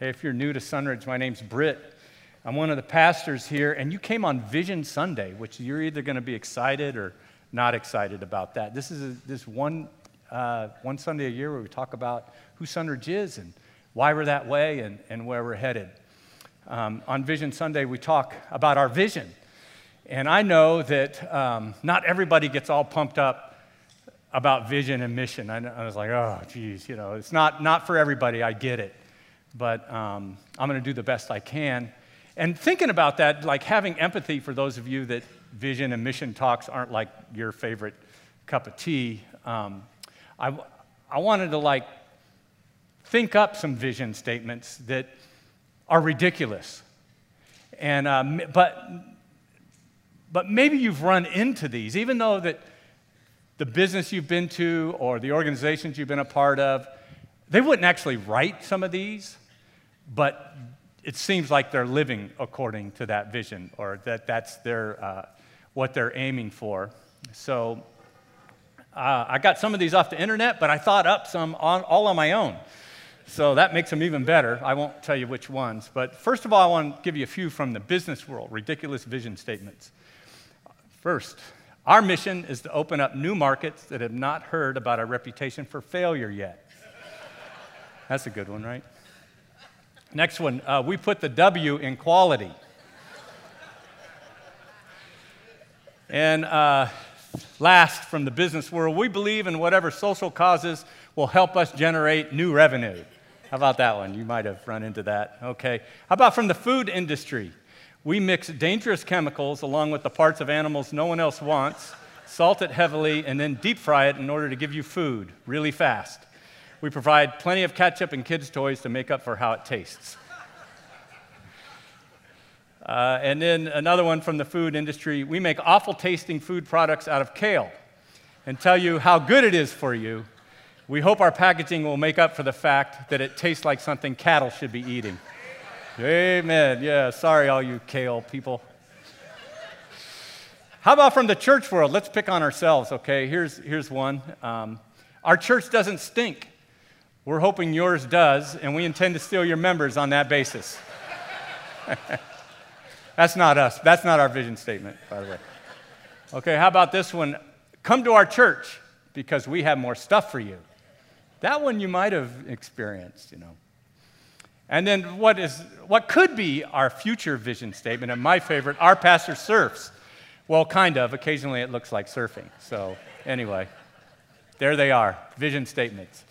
Hey, if you're new to Sunridge, my name's Britt. I'm one of the pastors here, and you came on Vision Sunday, which you're either going to be excited or not excited about that. This is a, this one, uh, one Sunday a year where we talk about who Sunridge is and why we're that way and, and where we're headed. Um, on Vision Sunday, we talk about our vision. And I know that um, not everybody gets all pumped up about vision and mission. I, I was like, oh, geez, you know, it's not, not for everybody. I get it. But um, I'm going to do the best I can. And thinking about that, like having empathy for those of you that vision and mission talks aren't like your favorite cup of tea, um, I, I wanted to like think up some vision statements that are ridiculous. And, um, but, but maybe you've run into these, even though that the business you've been to or the organizations you've been a part of, they wouldn't actually write some of these, but it seems like they're living according to that vision or that that's their, uh, what they're aiming for. So uh, I got some of these off the internet, but I thought up some on, all on my own. So that makes them even better. I won't tell you which ones. But first of all, I want to give you a few from the business world ridiculous vision statements. First, our mission is to open up new markets that have not heard about our reputation for failure yet. That's a good one, right? Next one, uh, we put the W in quality. and uh, last, from the business world, we believe in whatever social causes will help us generate new revenue. How about that one? You might have run into that. Okay. How about from the food industry? We mix dangerous chemicals along with the parts of animals no one else wants, salt it heavily, and then deep fry it in order to give you food really fast. We provide plenty of ketchup and kids' toys to make up for how it tastes. Uh, and then another one from the food industry we make awful tasting food products out of kale and tell you how good it is for you. We hope our packaging will make up for the fact that it tastes like something cattle should be eating. Amen. Yeah, sorry, all you kale people. How about from the church world? Let's pick on ourselves, okay? Here's, here's one. Um, our church doesn't stink. We're hoping yours does, and we intend to steal your members on that basis. That's not us. That's not our vision statement, by the way. Okay, how about this one? Come to our church because we have more stuff for you. That one you might have experienced, you know. And then what, is, what could be our future vision statement, and my favorite, our pastor surfs. Well, kind of. Occasionally it looks like surfing. So, anyway, there they are vision statements.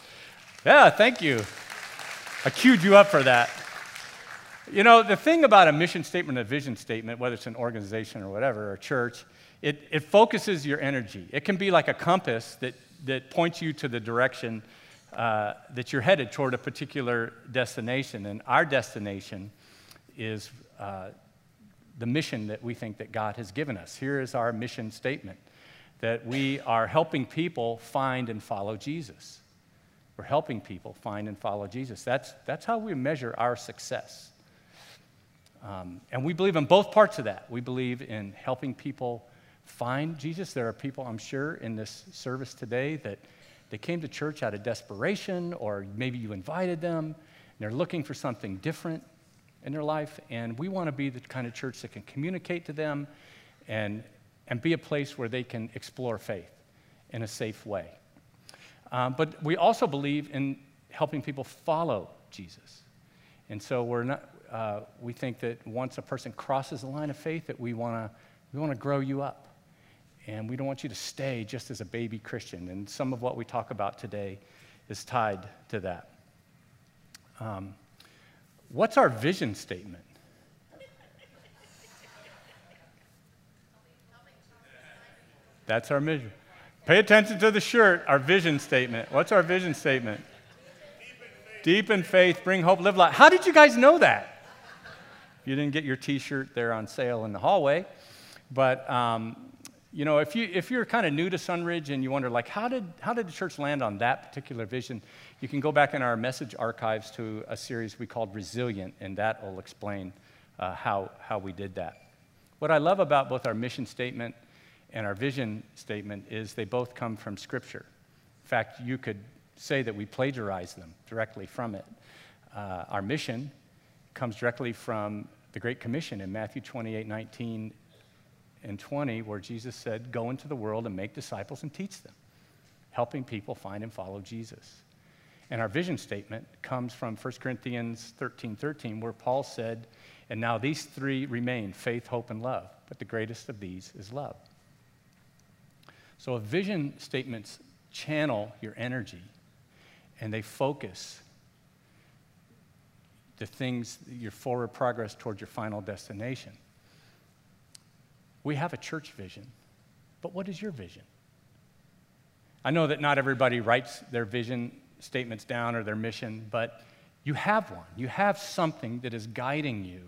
Yeah, thank you. I queued you up for that. You know, the thing about a mission statement, a vision statement, whether it's an organization or whatever, or a church, it, it focuses your energy. It can be like a compass that, that points you to the direction uh, that you're headed toward a particular destination. And our destination is uh, the mission that we think that God has given us. Here is our mission statement that we are helping people find and follow Jesus. We're helping people find and follow Jesus. That's, that's how we measure our success. Um, and we believe in both parts of that. We believe in helping people find Jesus. There are people, I'm sure, in this service today that they came to church out of desperation, or maybe you invited them, and they're looking for something different in their life. And we want to be the kind of church that can communicate to them and, and be a place where they can explore faith in a safe way. Um, but we also believe in helping people follow Jesus. And so we're not, uh, we think that once a person crosses the line of faith, that we want to we want to grow you up. And we don't want you to stay just as a baby Christian. And some of what we talk about today is tied to that. Um, what's our vision statement? That's our mission. Pay attention to the shirt, our vision statement. What's our vision statement? Deep in faith, bring hope, live life. How did you guys know that? You didn't get your t shirt there on sale in the hallway. But um, you know, if, you, if you're kind of new to Sunridge and you wonder, like, how did, how did the church land on that particular vision? You can go back in our message archives to a series we called Resilient, and that will explain uh, how, how we did that. What I love about both our mission statement and our vision statement is they both come from Scripture. In fact, you could say that we plagiarize them directly from it. uh, our mission comes directly from the Great Commission in Matthew 28 19 and 20, where Jesus said, Go into the world and make disciples and teach them, helping people find and follow Jesus. And our vision statement comes from 1 Corinthians 13 13, where Paul said, And now these three remain faith, hope, and love, but the greatest of these is love. So, a vision statements channel your energy and they focus the things, your forward progress towards your final destination. We have a church vision, but what is your vision? I know that not everybody writes their vision statements down or their mission, but you have one. You have something that is guiding you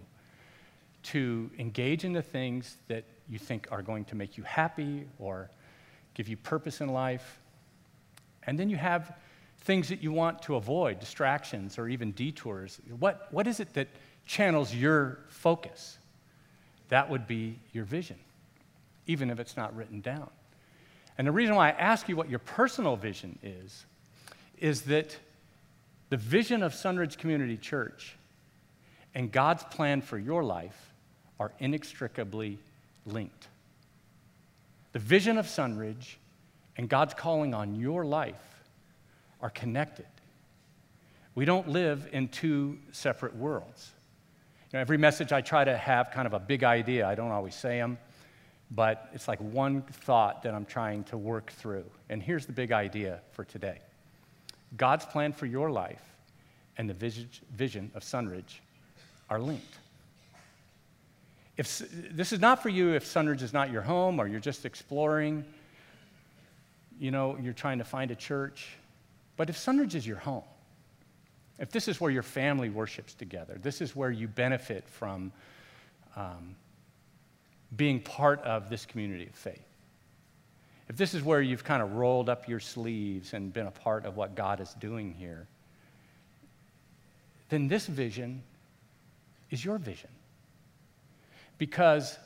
to engage in the things that you think are going to make you happy or give you purpose in life. And then you have things that you want to avoid, distractions or even detours. What, what is it that channels your focus? That would be your vision, even if it's not written down. And the reason why I ask you what your personal vision is, is that the vision of Sunridge Community Church and God's plan for your life are inextricably linked. The vision of Sunridge and God's calling on your life are connected. We don't live in two separate worlds. You know, every message I try to have kind of a big idea. I don't always say them, but it's like one thought that I'm trying to work through. And here's the big idea for today God's plan for your life and the vision of Sunridge are linked. If, this is not for you if Sunridge is not your home or you're just exploring, you know, you're trying to find a church. But if Sunridge is your home, if this is where your family worships together, this is where you benefit from um, being part of this community of faith, if this is where you've kind of rolled up your sleeves and been a part of what God is doing here, then this vision is your vision. Because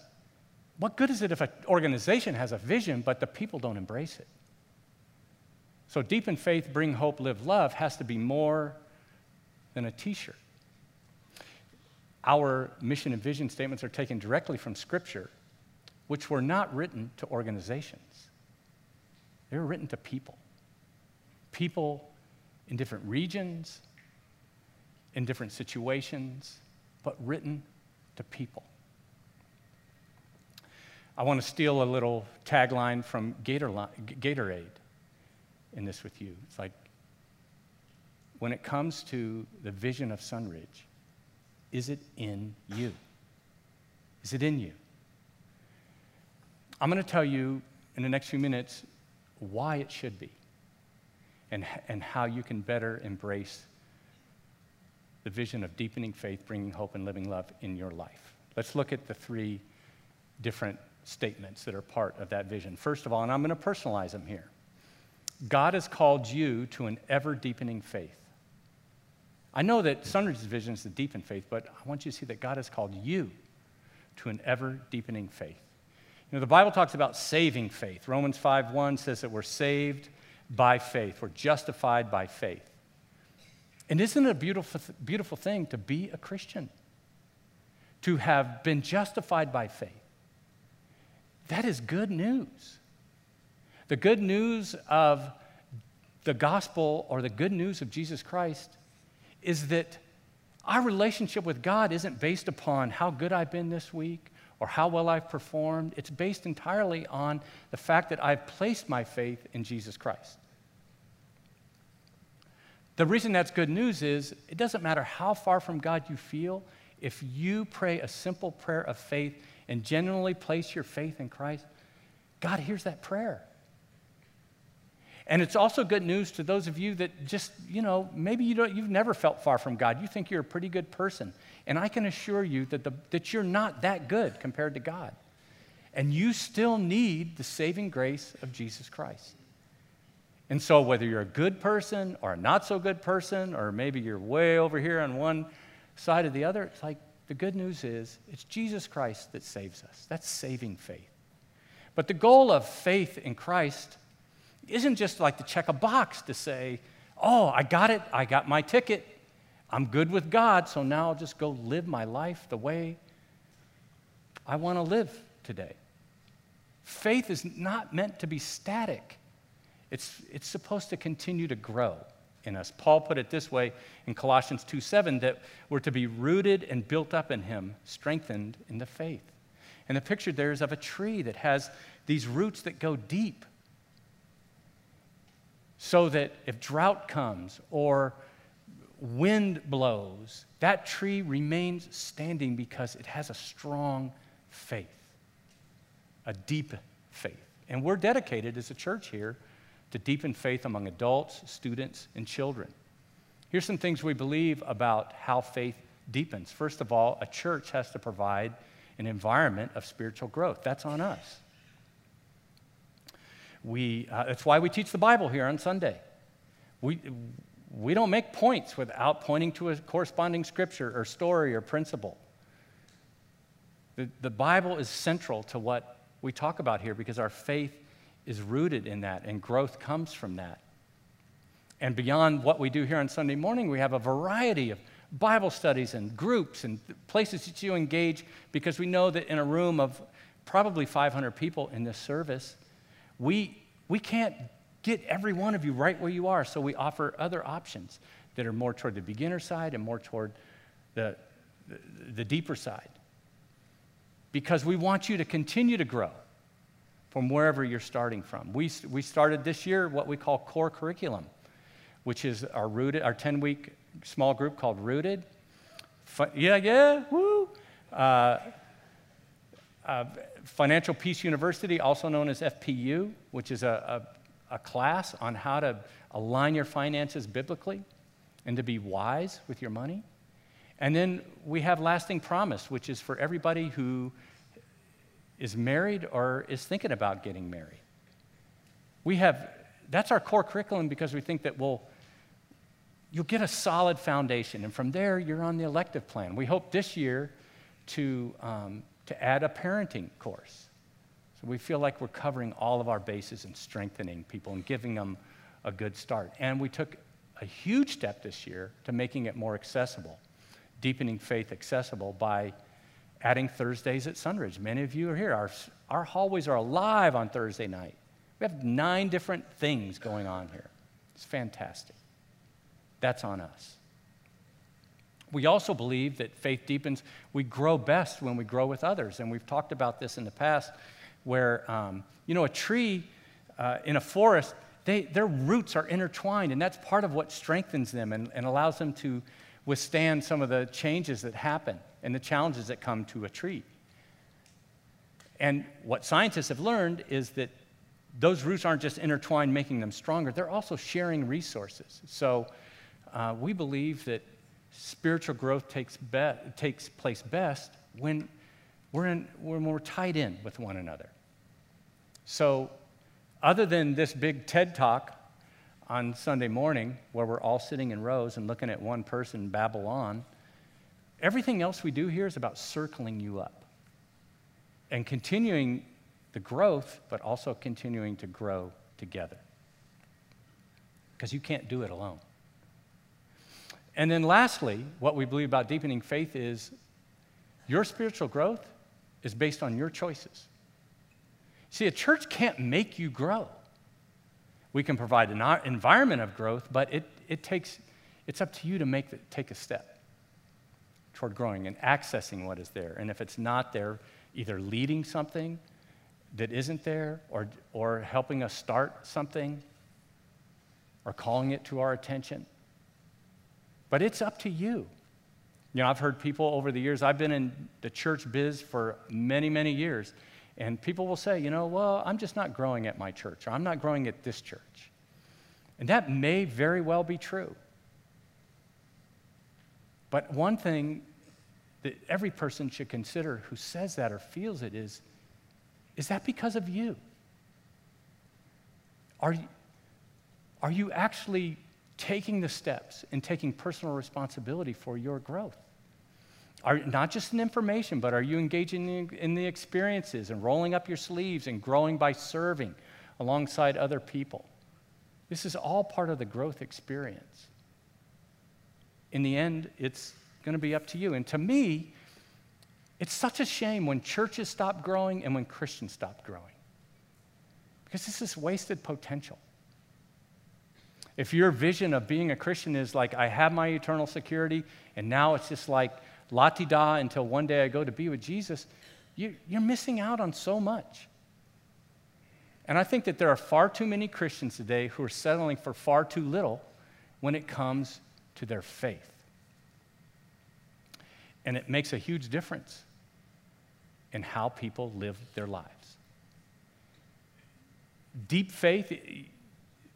what good is it if an organization has a vision but the people don't embrace it? So, deep in faith, bring hope, live love has to be more than a t shirt. Our mission and vision statements are taken directly from Scripture, which were not written to organizations, they were written to people. People in different regions, in different situations, but written to people. I want to steal a little tagline from Gatorade in this with you. It's like when it comes to the vision of Sunridge, is it in you? Is it in you? I'm going to tell you in the next few minutes why it should be and, and how you can better embrace the vision of deepening faith, bringing hope, and living love in your life. Let's look at the three different statements that are part of that vision. First of all, and I'm going to personalize them here God has called you to an ever deepening faith. I know that Sunridge's vision is to deepen faith, but I want you to see that God has called you to an ever deepening faith. You know, the Bible talks about saving faith. Romans 5:1 says that we're saved by faith, we're justified by faith. And isn't it a beautiful, beautiful thing to be a Christian? To have been justified by faith. That is good news. The good news of the gospel or the good news of Jesus Christ is that our relationship with God isn't based upon how good I've been this week or how well I've performed. It's based entirely on the fact that I've placed my faith in Jesus Christ. The reason that's good news is it doesn't matter how far from God you feel, if you pray a simple prayer of faith and genuinely place your faith in Christ, God hears that prayer. And it's also good news to those of you that just, you know, maybe you don't, you've never felt far from God. You think you're a pretty good person. And I can assure you that, the, that you're not that good compared to God. And you still need the saving grace of Jesus Christ. And so, whether you're a good person or a not so good person, or maybe you're way over here on one side or the other, it's like the good news is it's Jesus Christ that saves us. That's saving faith. But the goal of faith in Christ isn't just like to check a box to say, oh, I got it, I got my ticket, I'm good with God, so now I'll just go live my life the way I want to live today. Faith is not meant to be static, it's, it's supposed to continue to grow in us. Paul put it this way in Colossians 2 7 that we're to be rooted and built up in Him, strengthened in the faith. And the picture there is of a tree that has these roots that go deep. So that if drought comes or wind blows, that tree remains standing because it has a strong faith, a deep faith. And we're dedicated as a church here to deepen faith among adults, students, and children. Here's some things we believe about how faith deepens. First of all, a church has to provide an environment of spiritual growth. That's on us. We, uh, that's why we teach the Bible here on Sunday. We, we don't make points without pointing to a corresponding scripture or story or principle. The, the Bible is central to what we talk about here because our faith is rooted in that and growth comes from that. And beyond what we do here on Sunday morning, we have a variety of Bible studies and groups and places that you engage because we know that in a room of probably 500 people in this service, we, we can't get every one of you right where you are. So we offer other options that are more toward the beginner side and more toward the, the, the deeper side. Because we want you to continue to grow from wherever you're starting from. We, we started this year what we call core curriculum, which is our rooted, our 10 week small group called Rooted. yeah, yeah, woo. Uh, uh, Financial Peace University, also known as FPU, which is a, a, a class on how to align your finances biblically and to be wise with your money. And then we have Lasting Promise, which is for everybody who is married or is thinking about getting married. We have, that's our core curriculum because we think that we'll, you'll get a solid foundation. And from there, you're on the elective plan. We hope this year to, um, to add a parenting course. So we feel like we're covering all of our bases and strengthening people and giving them a good start. And we took a huge step this year to making it more accessible, deepening faith accessible by adding Thursdays at Sunridge. Many of you are here. Our, our hallways are alive on Thursday night. We have nine different things going on here. It's fantastic. That's on us. We also believe that faith deepens. We grow best when we grow with others. And we've talked about this in the past where, um, you know, a tree uh, in a forest, they, their roots are intertwined, and that's part of what strengthens them and, and allows them to withstand some of the changes that happen and the challenges that come to a tree. And what scientists have learned is that those roots aren't just intertwined, making them stronger, they're also sharing resources. So uh, we believe that spiritual growth takes, be- takes place best when we're, in, when we're more tied in with one another. So, other than this big TED talk on Sunday morning, where we're all sitting in rows and looking at one person babble on, everything else we do here is about circling you up and continuing the growth, but also continuing to grow together. Because you can't do it alone. And then, lastly, what we believe about deepening faith is your spiritual growth is based on your choices. See, a church can't make you grow. We can provide an environment of growth, but it, it takes, it's up to you to make the, take a step toward growing and accessing what is there. And if it's not there, either leading something that isn't there or, or helping us start something or calling it to our attention. But it's up to you. You know, I've heard people over the years, I've been in the church biz for many, many years, and people will say, you know, well, I'm just not growing at my church, or I'm not growing at this church. And that may very well be true. But one thing that every person should consider who says that or feels it is is that because of you? Are you, are you actually taking the steps and taking personal responsibility for your growth? Are, not just in information, but are you engaging in, in the experiences and rolling up your sleeves and growing by serving alongside other people? This is all part of the growth experience. In the end, it's going to be up to you. And to me, it's such a shame when churches stop growing and when Christians stop growing. Because this is wasted potential. If your vision of being a Christian is like, I have my eternal security, and now it's just like la ti da until one day I go to be with Jesus, you, you're missing out on so much. And I think that there are far too many Christians today who are settling for far too little when it comes to their faith. And it makes a huge difference in how people live their lives. Deep faith,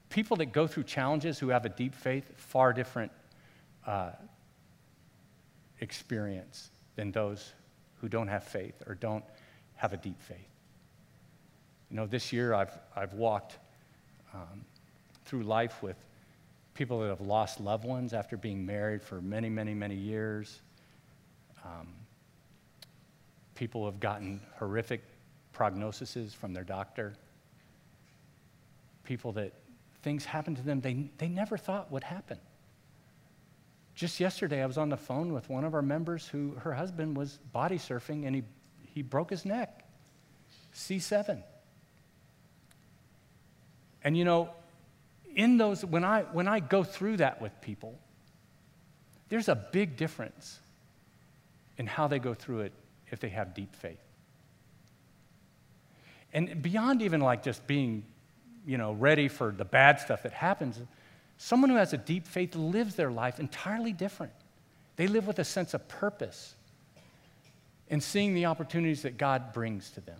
people that go through challenges who have a deep faith, far different uh, experience than those who don't have faith or don't have a deep faith. You know, this year I've, I've walked um, through life with people that have lost loved ones after being married for many, many, many years. Um, people have gotten horrific prognoses from their doctor. People that things happen to them they, they never thought would happen. Just yesterday, I was on the phone with one of our members who her husband was body surfing and he, he broke his neck. C7. And you know, in those, when I, when I go through that with people, there's a big difference in how they go through it if they have deep faith. And beyond even like just being, you know, ready for the bad stuff that happens, someone who has a deep faith lives their life entirely different. They live with a sense of purpose and seeing the opportunities that God brings to them.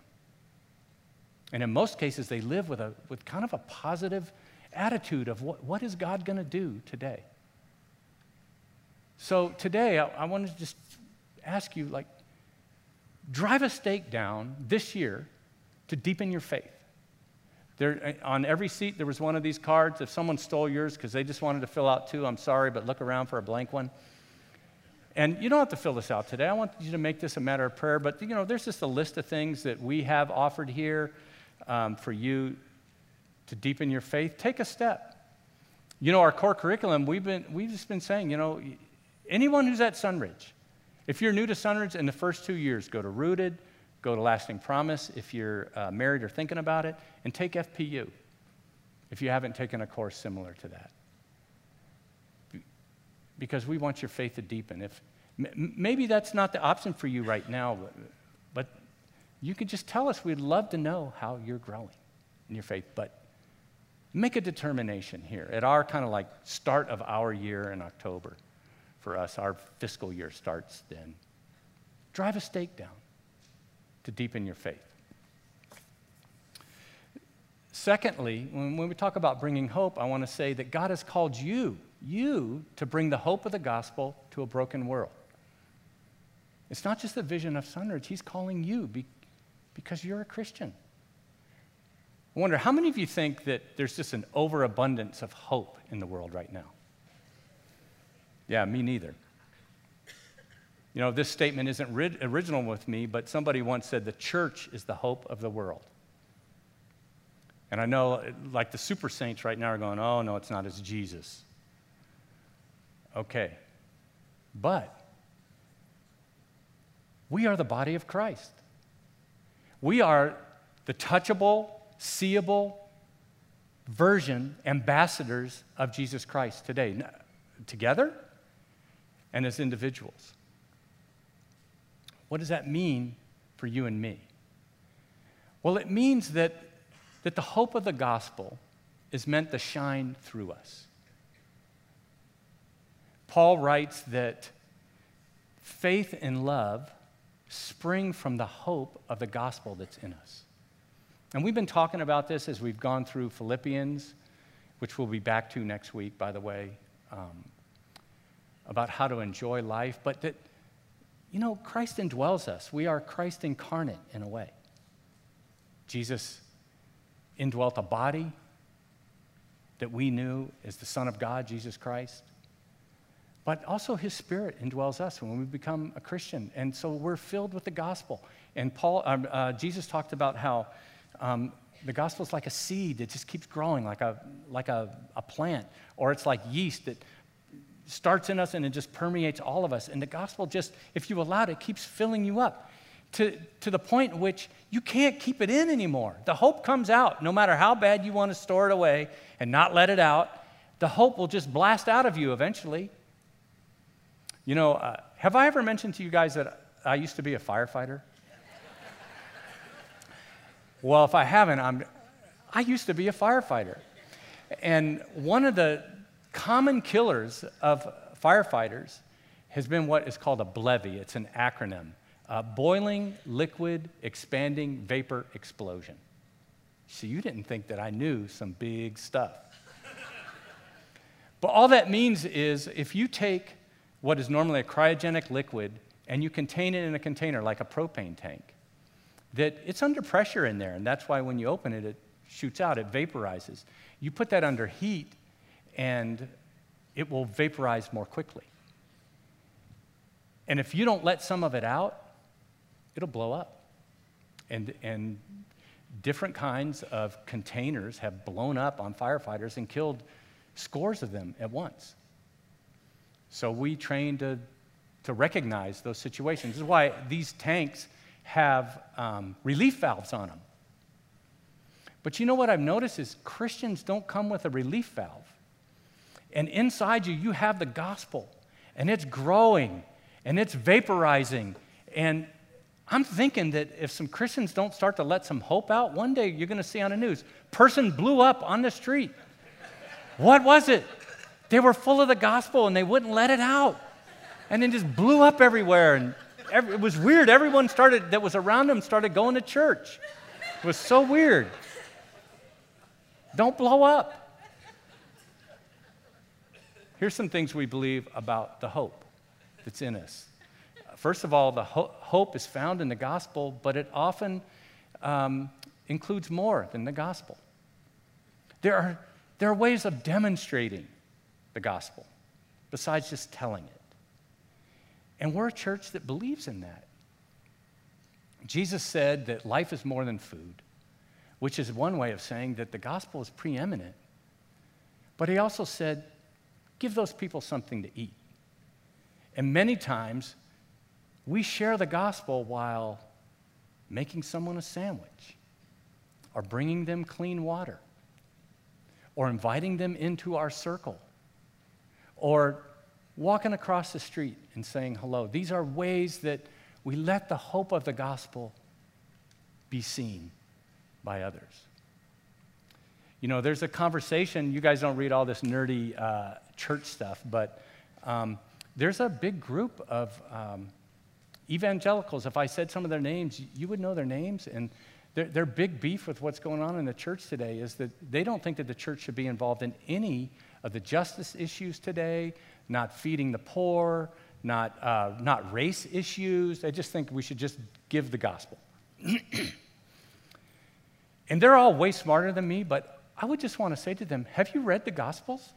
And in most cases, they live with, a, with kind of a positive attitude of what, what is God going to do today? So today, I, I wanted to just ask you, like, drive a stake down this year to deepen your faith. There, on every seat, there was one of these cards. If someone stole yours because they just wanted to fill out two, I'm sorry, but look around for a blank one. And you don't have to fill this out today. I want you to make this a matter of prayer. But, you know, there's just a list of things that we have offered here um, for you to deepen your faith, take a step. You know, our core curriculum, we've, been, we've just been saying, you know, anyone who's at Sunridge, if you're new to Sunridge in the first two years, go to Rooted, go to Lasting Promise if you're uh, married or thinking about it, and take FPU if you haven't taken a course similar to that. Because we want your faith to deepen. If, maybe that's not the option for you right now, but you can just tell us. We'd love to know how you're growing in your faith. But make a determination here at our kind of like start of our year in October. For us, our fiscal year starts then. Drive a stake down to deepen your faith. Secondly, when, we talk about bringing hope, I want to say that God has called you, you, to bring the hope of the gospel to a broken world. It's not just the vision of Sunridge, He's calling you because you're a Christian. I wonder, how many of you think that there's just an overabundance of hope in the world right now? Yeah, me neither. You know, this statement isn't ri- original with me, but somebody once said the church is the hope of the world. And I know, like the super saints right now are going, oh, no, it's not, it's Jesus. Okay. But we are the body of Christ. We are the touchable, seeable version, ambassadors of Jesus Christ today, together and as individuals. What does that mean for you and me? Well, it means that, that the hope of the gospel is meant to shine through us. Paul writes that faith and love spring from the hope of the gospel that's in us. And we've been talking about this as we've gone through Philippians, which we'll be back to next week, by the way, um, about how to enjoy life. But that, you know, Christ indwells us. We are Christ incarnate in a way. Jesus indwelt a body that we knew as the Son of God, Jesus Christ. But also, His Spirit indwells us when we become a Christian. And so we're filled with the gospel. And Paul, uh, uh, Jesus talked about how um, the gospel is like a seed that just keeps growing, like a, like a, a plant, or it's like yeast that starts in us and it just permeates all of us. And the gospel just, if you allow it, it keeps filling you up to, to the point in which you can't keep it in anymore. The hope comes out no matter how bad you want to store it away and not let it out. The hope will just blast out of you eventually. You know, uh, have I ever mentioned to you guys that I used to be a firefighter? Well, if I haven't, I'm, I used to be a firefighter. And one of the common killers of firefighters has been what is called a BLEVE. It's an acronym uh, boiling, liquid, expanding, vapor explosion. So you didn't think that I knew some big stuff. but all that means is if you take what is normally a cryogenic liquid and you contain it in a container like a propane tank, that it's under pressure in there, and that's why when you open it, it shoots out, it vaporizes. You put that under heat, and it will vaporize more quickly. And if you don't let some of it out, it'll blow up. And, and different kinds of containers have blown up on firefighters and killed scores of them at once. So we train to, to recognize those situations. This is why these tanks have um, relief valves on them. But you know what I've noticed is Christians don't come with a relief valve. And inside you, you have the gospel, and it's growing, and it's vaporizing, and I'm thinking that if some Christians don't start to let some hope out, one day you're going to see on the news, person blew up on the street. what was it? They were full of the gospel and they wouldn't let it out. And then just blew up everywhere. And every, it was weird. Everyone started, that was around him started going to church. It was so weird. Don't blow up. Here's some things we believe about the hope that's in us. First of all, the ho- hope is found in the gospel, but it often um, includes more than the gospel. There are, there are ways of demonstrating the gospel besides just telling it. And we're a church that believes in that. Jesus said that life is more than food, which is one way of saying that the gospel is preeminent. But he also said, give those people something to eat. And many times, we share the gospel while making someone a sandwich, or bringing them clean water, or inviting them into our circle, or walking across the street and saying hello. These are ways that we let the hope of the gospel be seen by others. You know, there's a conversation, you guys don't read all this nerdy uh, church stuff, but um, there's a big group of um, evangelicals, if I said some of their names, you would know their names. And their, their big beef with what's going on in the church today is that they don't think that the church should be involved in any of the justice issues today, not feeding the poor, not, uh, not race issues. I just think we should just give the gospel. and they're all way smarter than me, but I would just want to say to them, Have you read the gospels?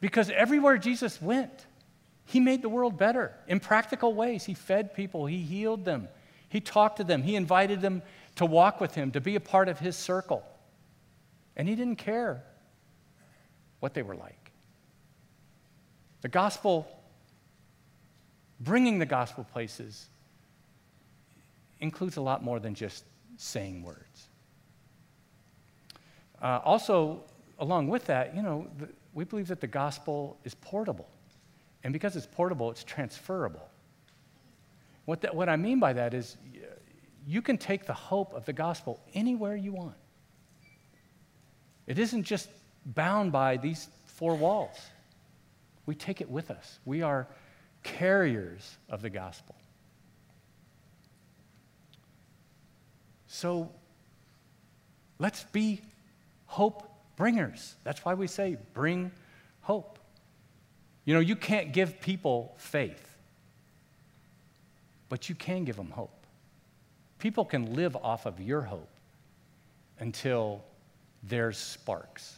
Because everywhere Jesus went, he made the world better in practical ways. He fed people, He healed them, He talked to them, He invited them to walk with Him, to be a part of His circle. And He didn't care what they were like. The gospel, bringing the gospel places, includes a lot more than just saying words. Uh, also, along with that, you know, the, we believe that the gospel is portable. And because it's portable, it's transferable. What, that, what I mean by that is you can take the hope of the gospel anywhere you want. It isn't just bound by these four walls. We take it with us. We are carriers of the gospel. So let's be hope bringers. That's why we say bring hope. You know, you can't give people faith, but you can give them hope. People can live off of your hope until there's sparks.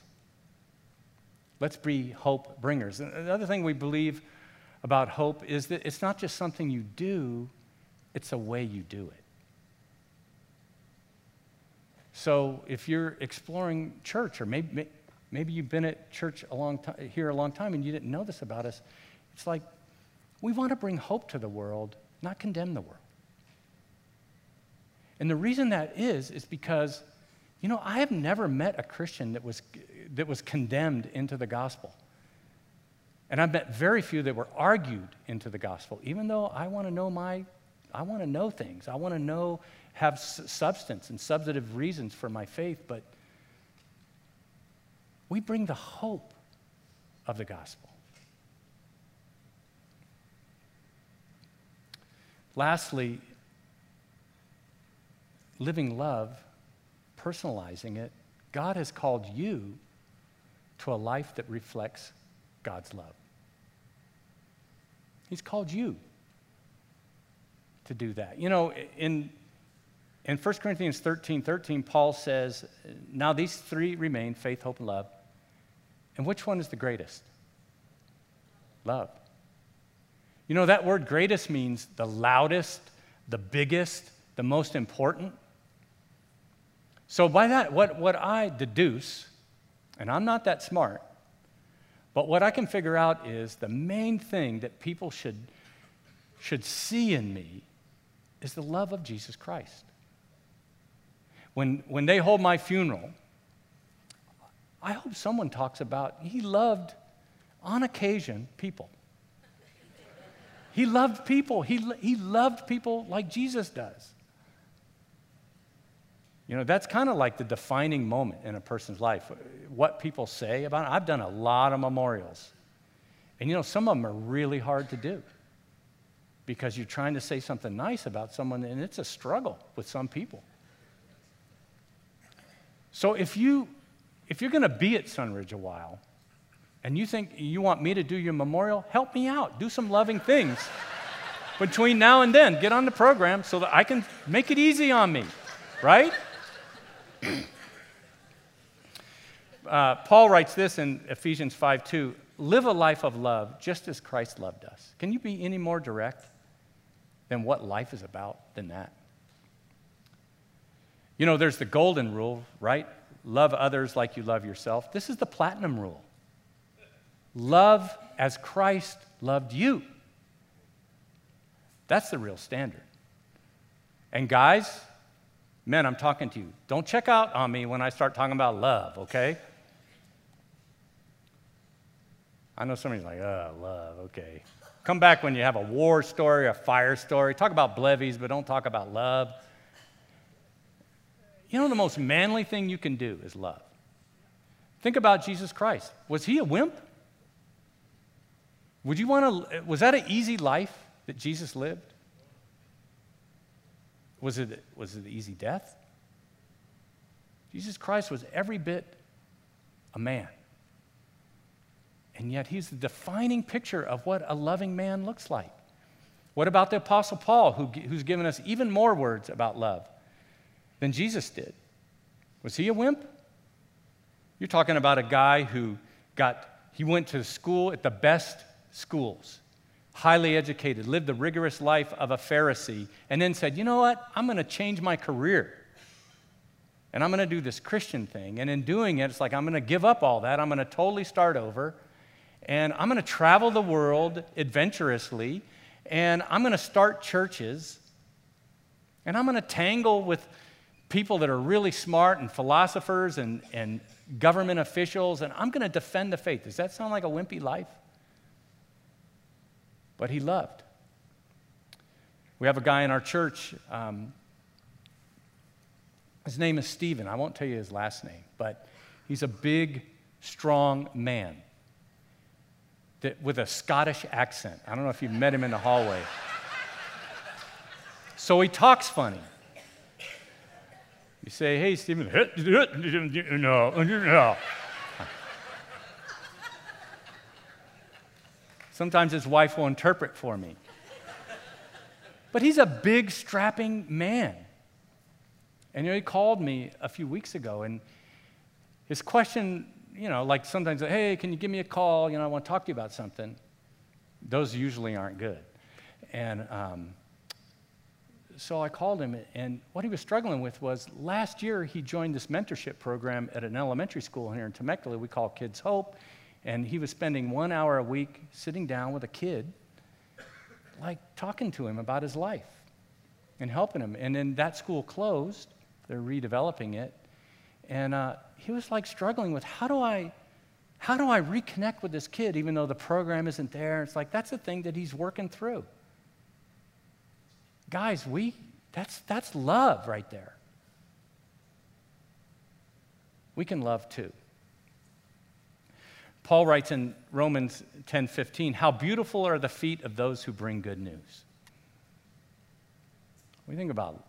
Let's be hope bringers. Another thing we believe about hope is that it's not just something you do, it's a way you do it. So if you're exploring church, or maybe, Maybe you've been at church a long time, here a long time and you didn't know this about us. It's like we want to bring hope to the world, not condemn the world. And the reason that is, is because, you know, I have never met a Christian that was, that was condemned into the gospel. And I've met very few that were argued into the gospel, even though I want to know my, I want to know things. I want to know, have substance and substantive reasons for my faith, but we bring the hope of the gospel. Lastly, living love, personalizing it, God has called you to a life that reflects God's love. He's called you to do that. You know, in, in 1 Corinthians 13 13, Paul says, Now these three remain faith, hope, and love. And which one is the greatest? Love. You know, that word greatest means the loudest, the biggest, the most important. So, by that, what, what I deduce, and I'm not that smart, but what I can figure out is the main thing that people should, should see in me is the love of Jesus Christ. When, when they hold my funeral, I hope someone talks about he loved, on occasion, people. He loved people. He, he loved people like Jesus does. You know, that's kind of like the defining moment in a person's life. What people say about it. I've done a lot of memorials. And you know, some of them are really hard to do because you're trying to say something nice about someone, and it's a struggle with some people. So if you if you're going to be at Sunridge a while, and you think you want me to do your memorial, help me out. Do some loving things between now and then. Get on the program so that I can make it easy on me, right? Uh, Paul writes this in Ephesians 5 2 live a life of love just as Christ loved us. Can you be any more direct than what life is about than that? You know, there's the golden rule, right? Love others like you love yourself. This is the platinum rule. Love as Christ loved you. That's the real standard. And guys, Men, I'm talking to you. Don't check out on me when I start talking about love, okay? I know somebody's like, oh, love, okay. Come back when you have a war story, a fire story. Talk about BLEVEs, but don't talk about love. You know, the most manly thing you can do is love. Think about Jesus Christ. Was he a wimp? Would you want to, was that an easy life that Jesus lived? Was it, was it easy death? Jesus Christ was every bit a man. And yet he's the defining picture of what a loving man looks like. What about the Apostle Paul, who, who's given us even more words about love than Jesus did? Was he a wimp? You're talking about a guy who got, he went to school at the best schools highly educated, lived the rigorous life of a Pharisee, and then said, You know what? I'm going to change my career. And I'm going to do this Christian thing. And in doing it, it's like I'm going to give up all that. I'm going to totally start over. And I'm going to travel the world adventurously. And I'm going to start churches. And I'm going to tangle with people that are really smart and philosophers and, and government officials. And I'm going to defend the faith. Does that sound like a wimpy life? But he loved. We have a guy in our church. Um, his name is Stephen. I won't tell you his last name, but he's a big, strong man that, with a Scottish accent. I don't know if you've met him in the hallway. So he talks funny. You say, hey, Stephen, no, no. Sometimes his wife will interpret for me. But he's a big, strapping man. And you know, he called me a few weeks ago, and his question, you know, like sometimes, hey, can you give me a call? You know, I want to talk to you about something. Those usually aren't good. And um, so I called him, and what he was struggling with was last year he joined this mentorship program at an elementary school here in Temecula we call Kids Hope. And he was spending one hour a week sitting down with a kid, like talking to him about his life and helping him. And then that school closed, they're redeveloping it. And uh, he was like struggling with how do I how do I reconnect with this kid even though the program isn't there? It's like that's the thing that he's working through. Guys, we that's that's love right there. We can love too. Paul writes in Romans 10:15, "How beautiful are the feet of those who bring good news." We think about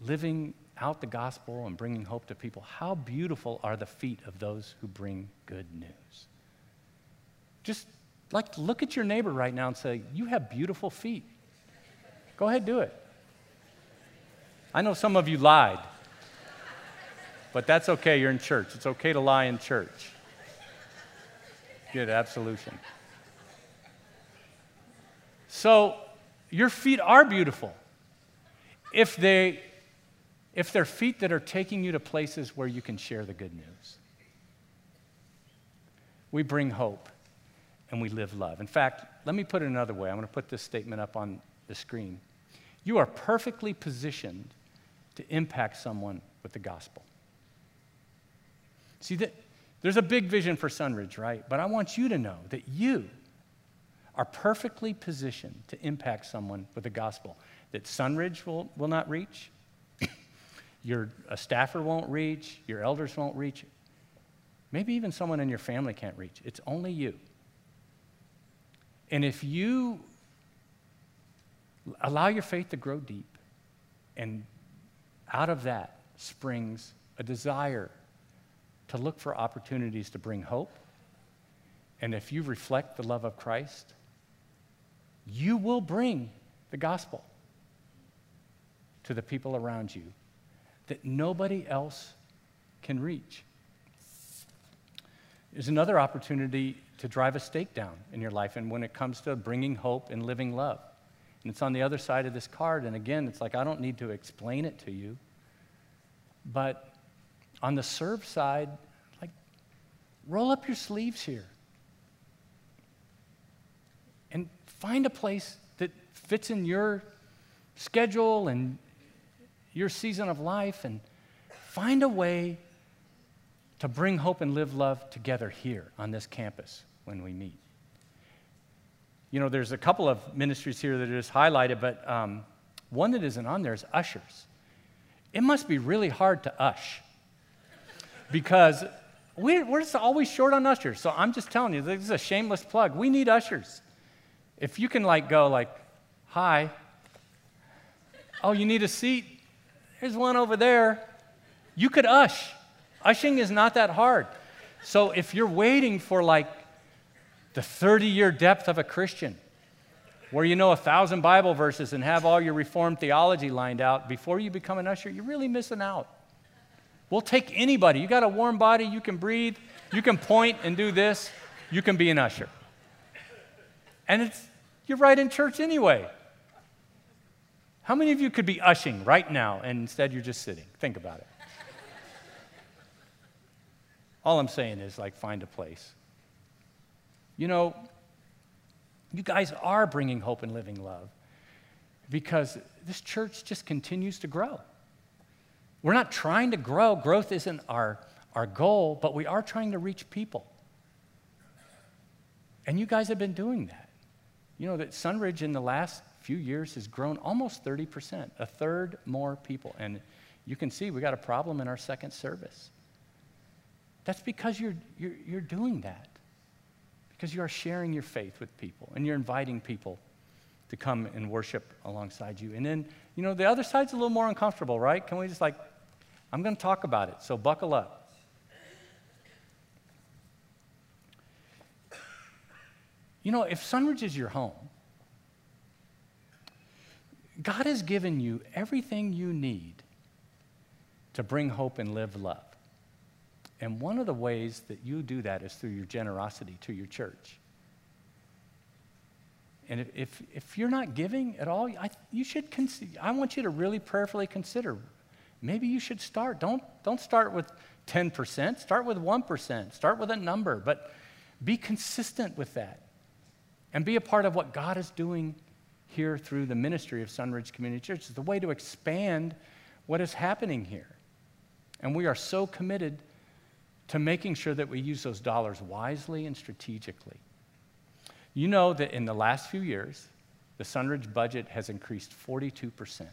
living out the gospel and bringing hope to people. How beautiful are the feet of those who bring good news? Just like look at your neighbor right now and say, "You have beautiful feet." Go ahead, do it. I know some of you lied, but that's okay. You're in church. It's okay to lie in church. Get absolution. So, your feet are beautiful. If, they, if they're feet that are taking you to places where you can share the good news, we bring hope and we live love. In fact, let me put it another way. I'm going to put this statement up on the screen. You are perfectly positioned to impact someone with the gospel. See, that, there's a big vision for Sunridge, right? But I want you to know that you are perfectly positioned to impact someone with the gospel that Sunridge will, will not reach, your a staffer won't reach, your elders won't reach, maybe even someone in your family can't reach. It's only you. And if you allow your faith to grow deep, and out of that springs a desire to look for opportunities to bring hope. And if you reflect the love of Christ, you will bring the gospel to the people around you that nobody else can reach. There's another opportunity to drive a stake down in your life, and when it comes to bringing hope and living love. And it's on the other side of this card. And again, it's like I don't need to explain it to you. But on the serve side, like roll up your sleeves here and find a place that fits in your schedule and your season of life and find a way to bring hope and live love together here on this campus when we meet. You know, there's a couple of ministries here that are just highlighted, but um, one that isn't on there is ushers. It must be really hard to ush because we're, we're just always short on ushers. So I'm just telling you, this is a shameless plug. We need ushers. If you can, like, go, like, hi, oh, you need a seat? There's one over there. You could ush. Ushing is not that hard. So if you're waiting for, like, the 30 year depth of a Christian, where you know a thousand Bible verses and have all your Reformed theology lined out before you become an usher, you're really missing out. We'll take anybody. You got a warm body, you can breathe, you can point and do this, you can be an usher. And it's, you're right in church anyway. How many of you could be ushing right now and instead you're just sitting? Think about it. All I'm saying is, like, find a place. You know, you guys are bringing hope and living love because this church just continues to grow. We're not trying to grow, growth isn't our, our goal, but we are trying to reach people. And you guys have been doing that. You know that Sunridge in the last few years has grown almost 30%, a third more people. And you can see we got a problem in our second service. That's because you're, you're, you're doing that because you are sharing your faith with people and you're inviting people to come and worship alongside you. And then, you know, the other side's a little more uncomfortable, right? Can we just like, I'm going to talk about it, so buckle up. You know, if Sunridge is your home, God has given you everything you need to bring hope and live love. And one of the ways that you do that is through your generosity to your church. And if, if, if you're not giving at all, I, you should consider, I want you to really prayerfully consider maybe you should start. Don't, don't start with 10%, start with 1%, start with a number, but be consistent with that and be a part of what God is doing here through the ministry of Sunridge Community Church. It's the way to expand what is happening here. And we are so committed to making sure that we use those dollars wisely and strategically. You know that in the last few years, the Sunridge budget has increased 42%.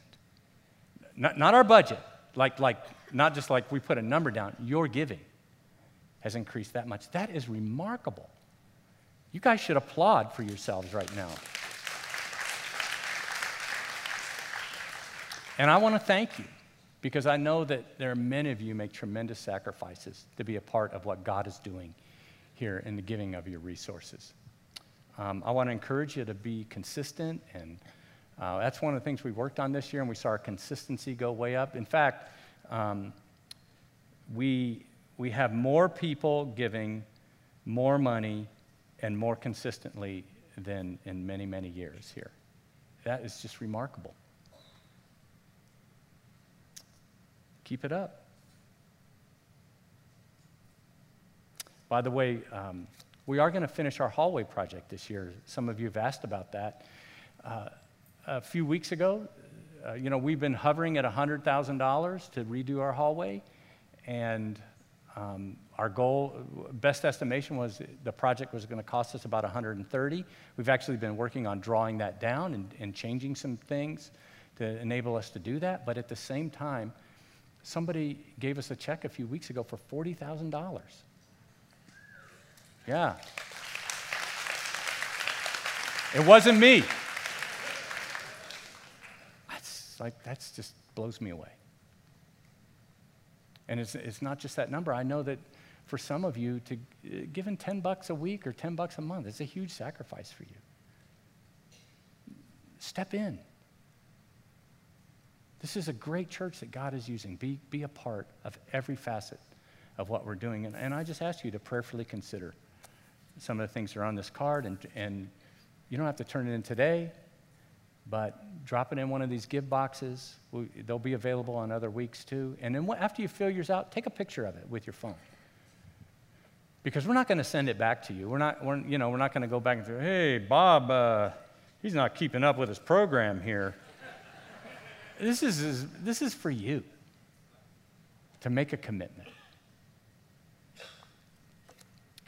Not, not our budget, like, like, not just like we put a number down, your giving has increased that much. That is remarkable. You guys should applaud for yourselves right now. And I want to thank you because I know that there are many of you make tremendous sacrifices to be a part of what God is doing here in the giving of your resources. Um, I want to encourage you to be consistent, and uh, that's one of the things we worked on this year, and we saw our consistency go way up. In fact, um, we, we have more people giving more money and more consistently than in many, many years here. That is just remarkable. Keep it up. By the way, um, we are going to finish our hallway project this year. Some of you have asked about that. Uh, a few weeks ago, uh, you know, we've been hovering at $100,000 to redo our hallway, and um, our goal, best estimation was the project was going to cost us about 130. We've actually been working on drawing that down and, and changing some things to enable us to do that. But at the same time, somebody gave us a check a few weeks ago for $40,000. Yeah. It wasn't me. That's like, that's just blows me away. And it's, it's not just that number. I know that for some of you, to uh, giving 10 bucks a week or 10 bucks a month, it's a huge sacrifice for you. Step in. This is a great church that God is using. Be, be a part of every facet of what we're doing. And, and I just ask you to prayerfully consider some of the things that are on this card. And, and you don't have to turn it in today, but drop it in one of these give boxes. We, they'll be available on other weeks too. And then after you fill yours out, take a picture of it with your phone. Because we're not going to send it back to you. We're not, we're, you know, we're not going to go back and say, hey, Bob, uh, he's not keeping up with his program here. This is, this is for you to make a commitment.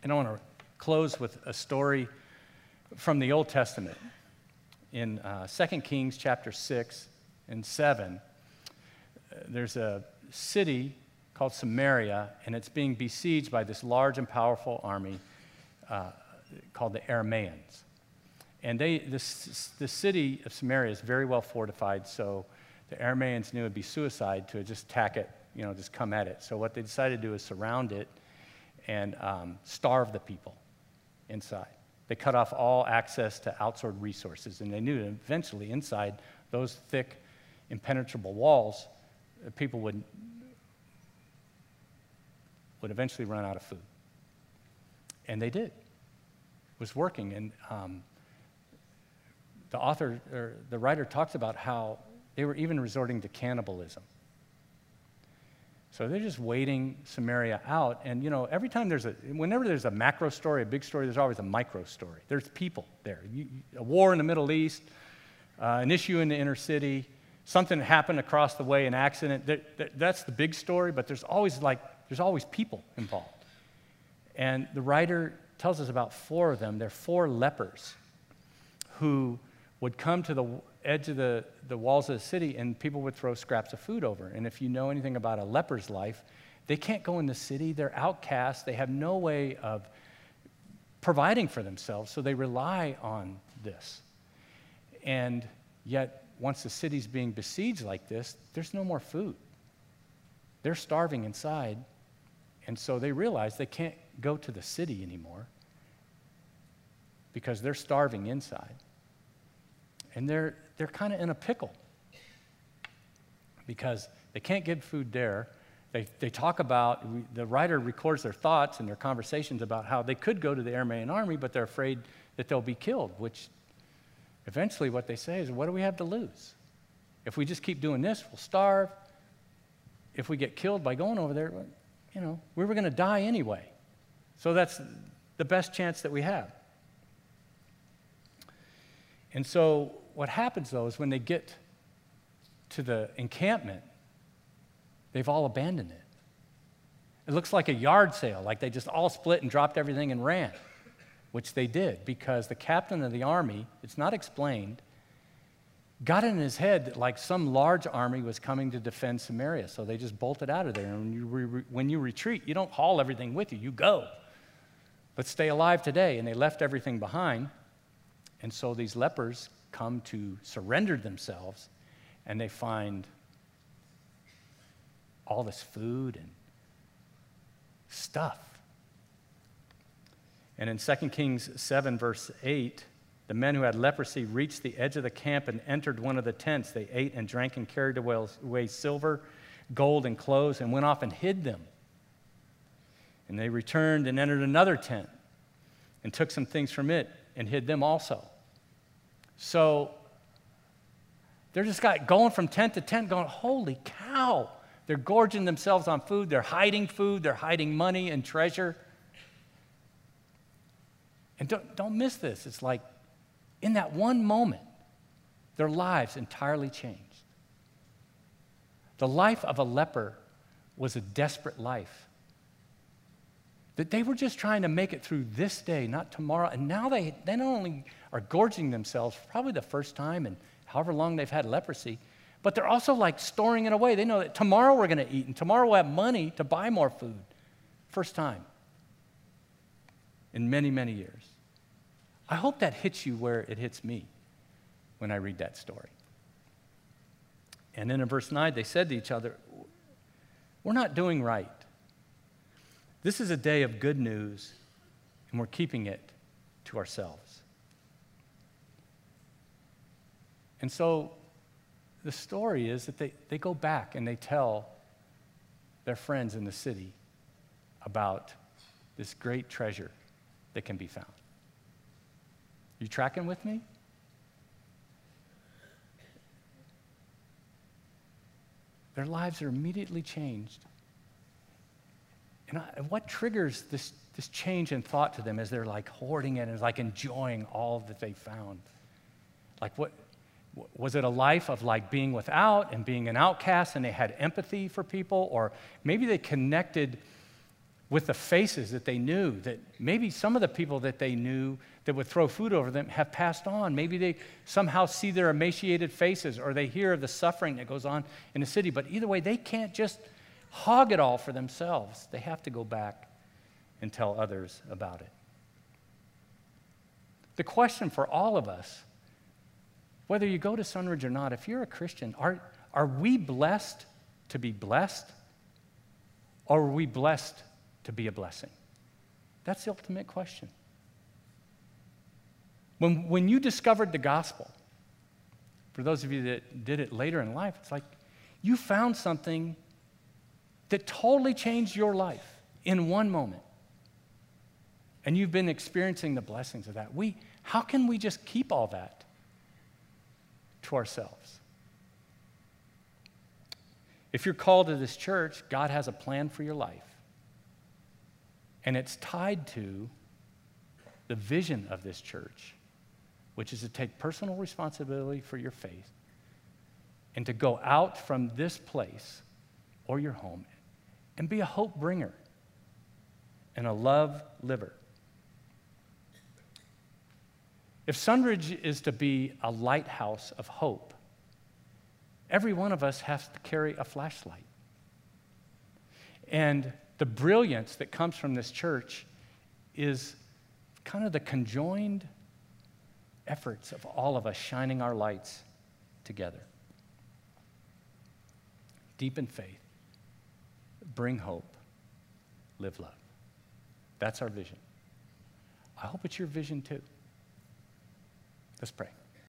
And I want to close with a story from the Old Testament. In uh, 2 Kings chapter 6 and 7, uh, there's a city called Samaria, and it's being besieged by this large and powerful army uh, called the Aramaeans. And they, this, the city of Samaria is very well fortified, so the Aramaeans knew it would be suicide to just attack it, you know, just come at it. So what they decided to do is surround it and um, starve the people inside. They cut off all access to outside resources, and they knew that eventually inside those thick, impenetrable walls, uh, people would, would eventually run out of food. And they did. It was working. And um, the author, or the writer talks about how they were even resorting to cannibalism. So they're just waiting Samaria out. And, you know, every time there's a, whenever there's a macro story, a big story, there's always a micro story. There's people there. You, a war in the Middle East, uh, an issue in the inner city, something happened across the way, an accident. That, that, that's the big story, but there's always like, there's always people involved. And the writer tells us about four of them. They're four lepers who would come to the edge of the, the walls of the city and people would throw scraps of food over. And if you know anything about a leper's life, they can't go in the city. They're outcasts. They have no way of providing for themselves, so they rely on this. And yet, once the city's being besieged like this, there's no more food. They're starving inside, and so they realize they can't go to the city anymore because they're starving inside and they're, they're kind of in a pickle because they can't get food there. They, they talk about, the writer records their thoughts and their conversations about how they could go to the Aramaean army, but they're afraid that they'll be killed, which eventually what they say is, what do we have to lose? If we just keep doing this, we'll starve. If we get killed by going over there, you know, we were going to die anyway. So that's the best chance that we have. And so what happens though is when they get to the encampment, they've all abandoned it. It looks like a yard sale, like they just all split and dropped everything and ran, which they did because the captain of the army, it's not explained, got in his head that like some large army was coming to defend Samaria. So they just bolted out of there. And when you, re- when you retreat, you don't haul everything with you, you go. Let's stay alive today. And they left everything behind. And so these lepers come to surrender themselves and they find all this food and stuff. And in 2 Kings 7, verse 8, the men who had leprosy reached the edge of the camp and entered one of the tents. They ate and drank and carried away silver, gold, and clothes and went off and hid them. And they returned and entered another tent and took some things from it and hid them also. So they're just got going from tent to tent, going, holy cow. They're gorging themselves on food. They're hiding food. They're hiding money and treasure. And don't, don't miss this. It's like in that one moment, their lives entirely changed. The life of a leper was a desperate life. That they were just trying to make it through this day, not tomorrow. And now they, they not only are gorging themselves, probably the first time in however long they've had leprosy, but they're also like storing it away. They know that tomorrow we're going to eat, and tomorrow we'll have money to buy more food. First time in many, many years. I hope that hits you where it hits me when I read that story. And then in verse 9, they said to each other, We're not doing right. This is a day of good news, and we're keeping it to ourselves. And so the story is that they, they go back and they tell their friends in the city about this great treasure that can be found. You tracking with me? Their lives are immediately changed and what triggers this, this change in thought to them as they're like hoarding it and like enjoying all that they found? Like, what was it a life of like being without and being an outcast and they had empathy for people? Or maybe they connected with the faces that they knew, that maybe some of the people that they knew that would throw food over them have passed on. Maybe they somehow see their emaciated faces or they hear of the suffering that goes on in the city. But either way, they can't just hog it all for themselves. They have to go back and tell others about it. The question for all of us, whether you go to Sunridge or not, if you're a Christian, are, are we blessed to be blessed? Or are we blessed to be a blessing? That's the ultimate question. When, when you discovered the gospel, for those of you that did it later in life, it's like you found something that totally changed your life in one moment. And you've been experiencing the blessings of that. We, how can we just keep all that to ourselves? If you're called to this church, God has a plan for your life. And it's tied to the vision of this church, which is to take personal responsibility for your faith and to go out from this place or your home and be a hope bringer and a love liver. If Sunridge is to be a lighthouse of hope, every one of us has to carry a flashlight. And the brilliance that comes from this church is kind of the conjoined efforts of all of us shining our lights together. Deep in faith, bring hope, live love. That's our vision. I hope it's your vision too. Let's pray.